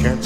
can't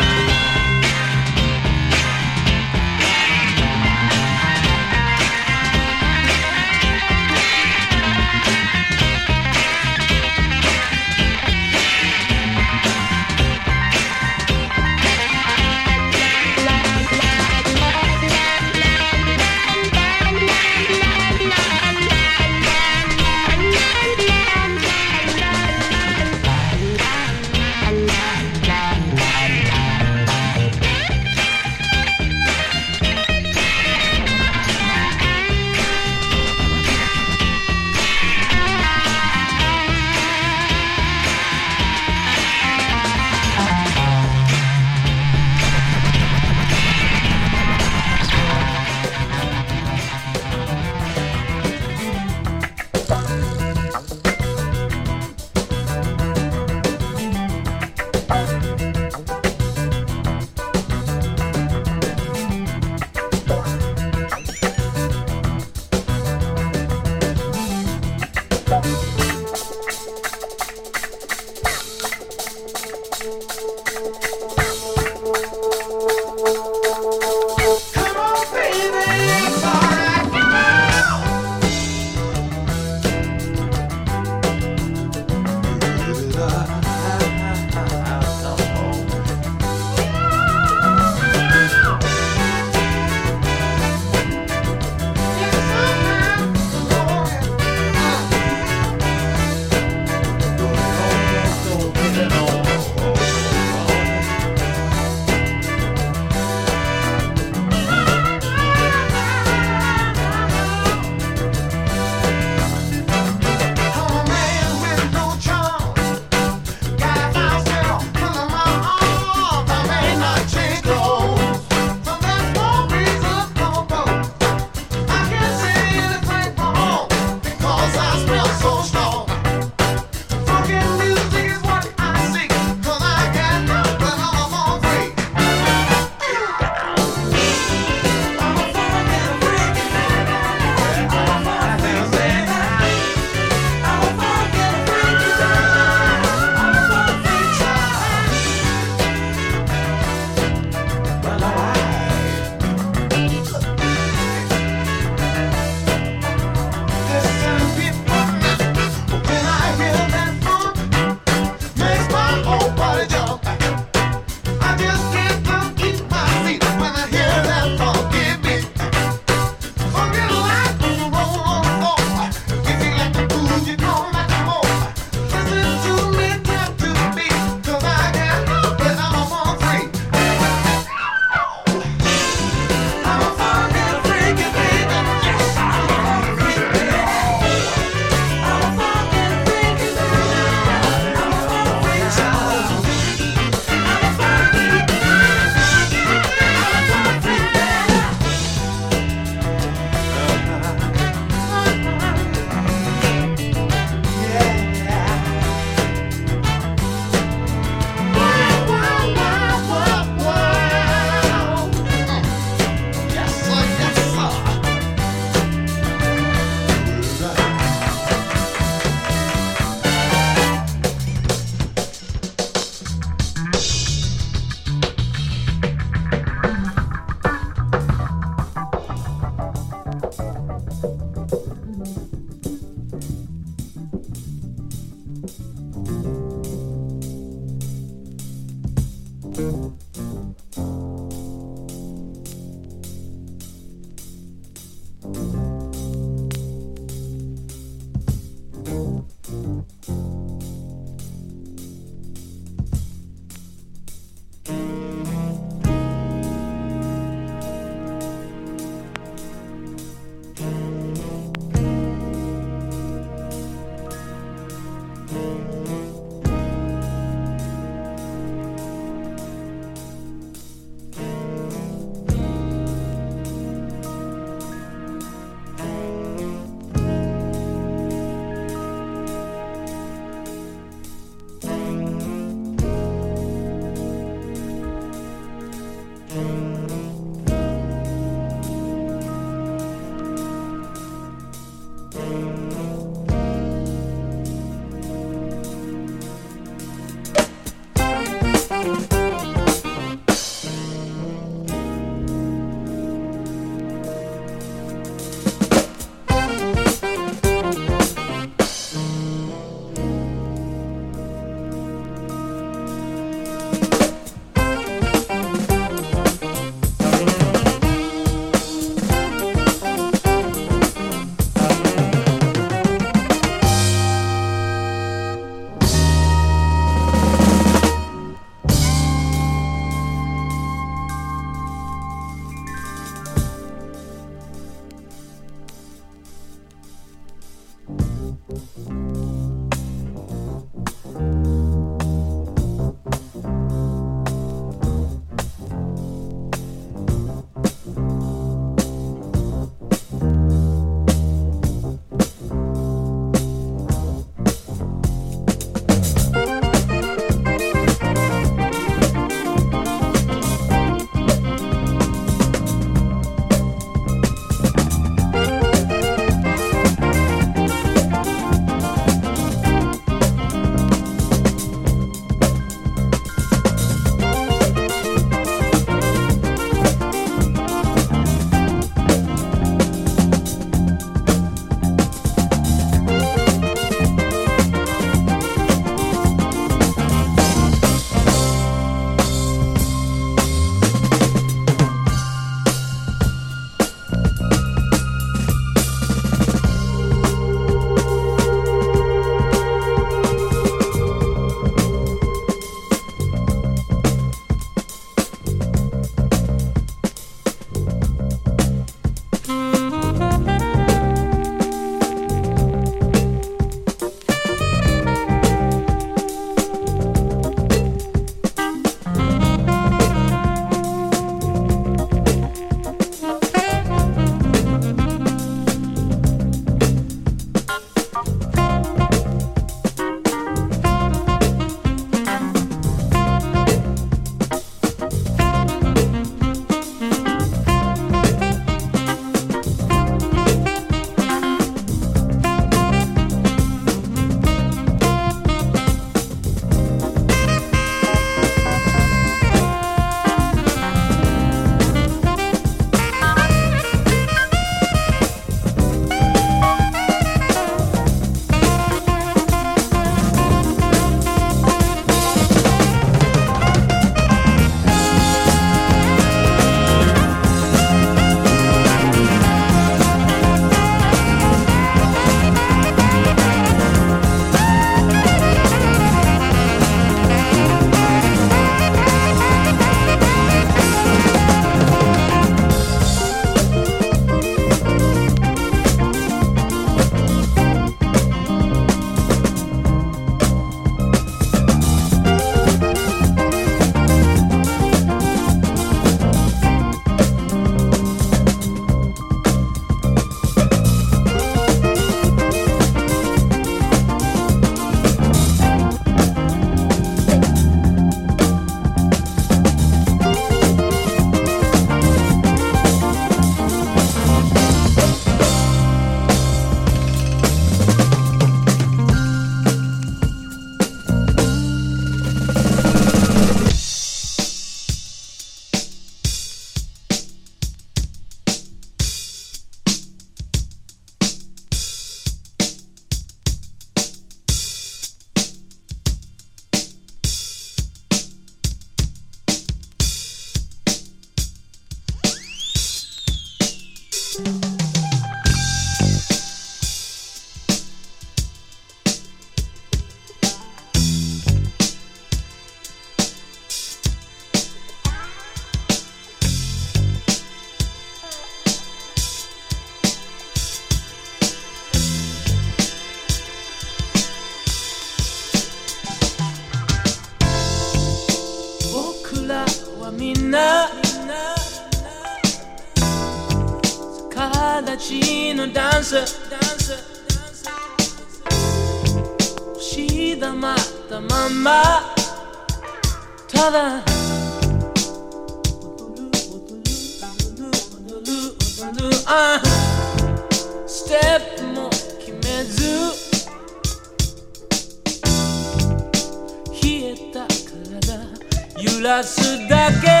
らすだけ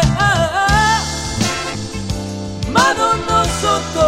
窓の外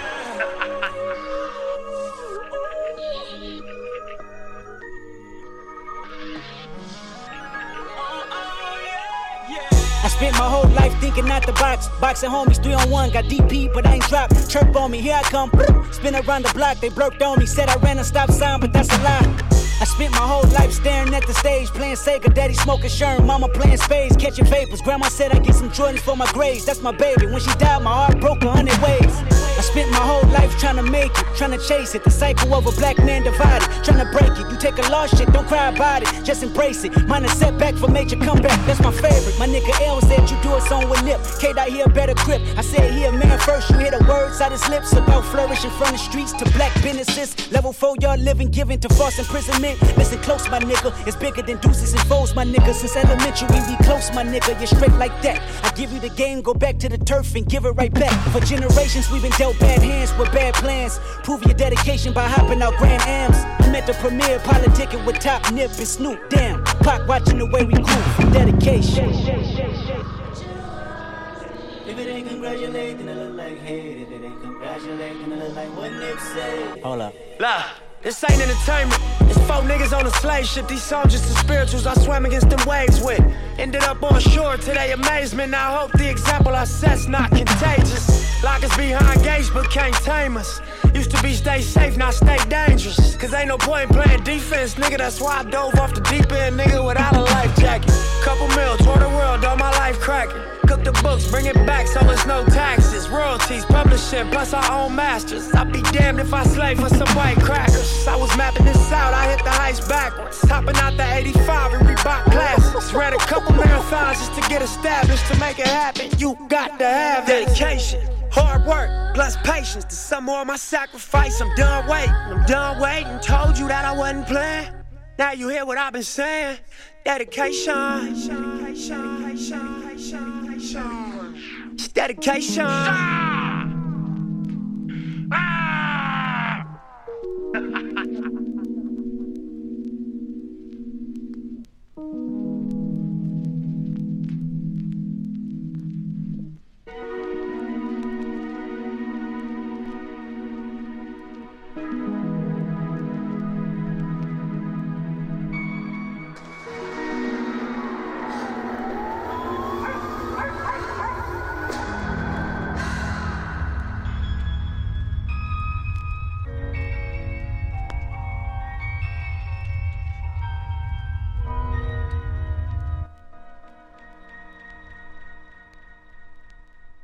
I spent my whole life thinking out the box. Boxing homies, three on one, got DP, but I ain't dropped. Chirp on me, here I come. Spin around the block, they blurked on me. Said I ran a stop sign, but that's a lie. I spent my whole life staring at the stage, playing Sega, daddy smoking Sherm, mama playing spades, catching vapors. Grandma said I get some Jordans for my grades, that's my baby. When she died, my heart broke a hundred ways. I spent my whole life trying to make it, trying to chase it. The cycle of a black man divided, trying to break it. You take a lost shit, don't cry about it, just embrace it. Mine a setback for major comeback, that's my favorite. My nigga L said you do it song with Nip. K dot here better grip. I said he a man first, you hear the words out his lips about flourishing from the streets to black businesses. Level four, y'all living, giving to false imprisonment. Listen close, my nigga. It's bigger than deuces and foes, my nigga. Since elementary, we close, my nigga. You're straight like that. I give you the game, go back to the turf and give it right back. For generations, we've been dealt bad hands with bad plans. Prove your dedication by hopping out Grand Ams. I'm at the premiere, politicking with Top Nip and Snoop. Damn, clock watching the way we grew from dedication. If it ain't congratulating, it look like hate. If it ain't congratulating, it look like what Nip said. Hold up. Look, this ain't entertainment. It's four niggas on a slave ship. These songs just the spirituals I swam against them waves with. Ended up on shore to their amazement. I hope the example I set's not contagious. Lock us behind gates, but can't tame us. Used to be stay safe, now stay dangerous. Cause ain't no point playing defense, nigga. That's why I dove off the deep end, nigga, without a life jacket. Couple mil, tour the world, all my life cracking. Cook the books, bring it back so it's no taxes. Royalties, publishing, plus our own masters. I'd be damned if I slave for some white crackers. I was mapping this out, I hit the heights backwards. Hopping out the 85 and Reebok classics. Ran a couple marathons just to get established. To make it happen, you got to have dedication. Hard work plus patience to sum of my sacrifice. I'm done waiting, I'm done waiting. Told you that I wasn't playing. Now you hear what I've been saying. Dedication. Dedication. Dedication. Dedication. Ah! Ah!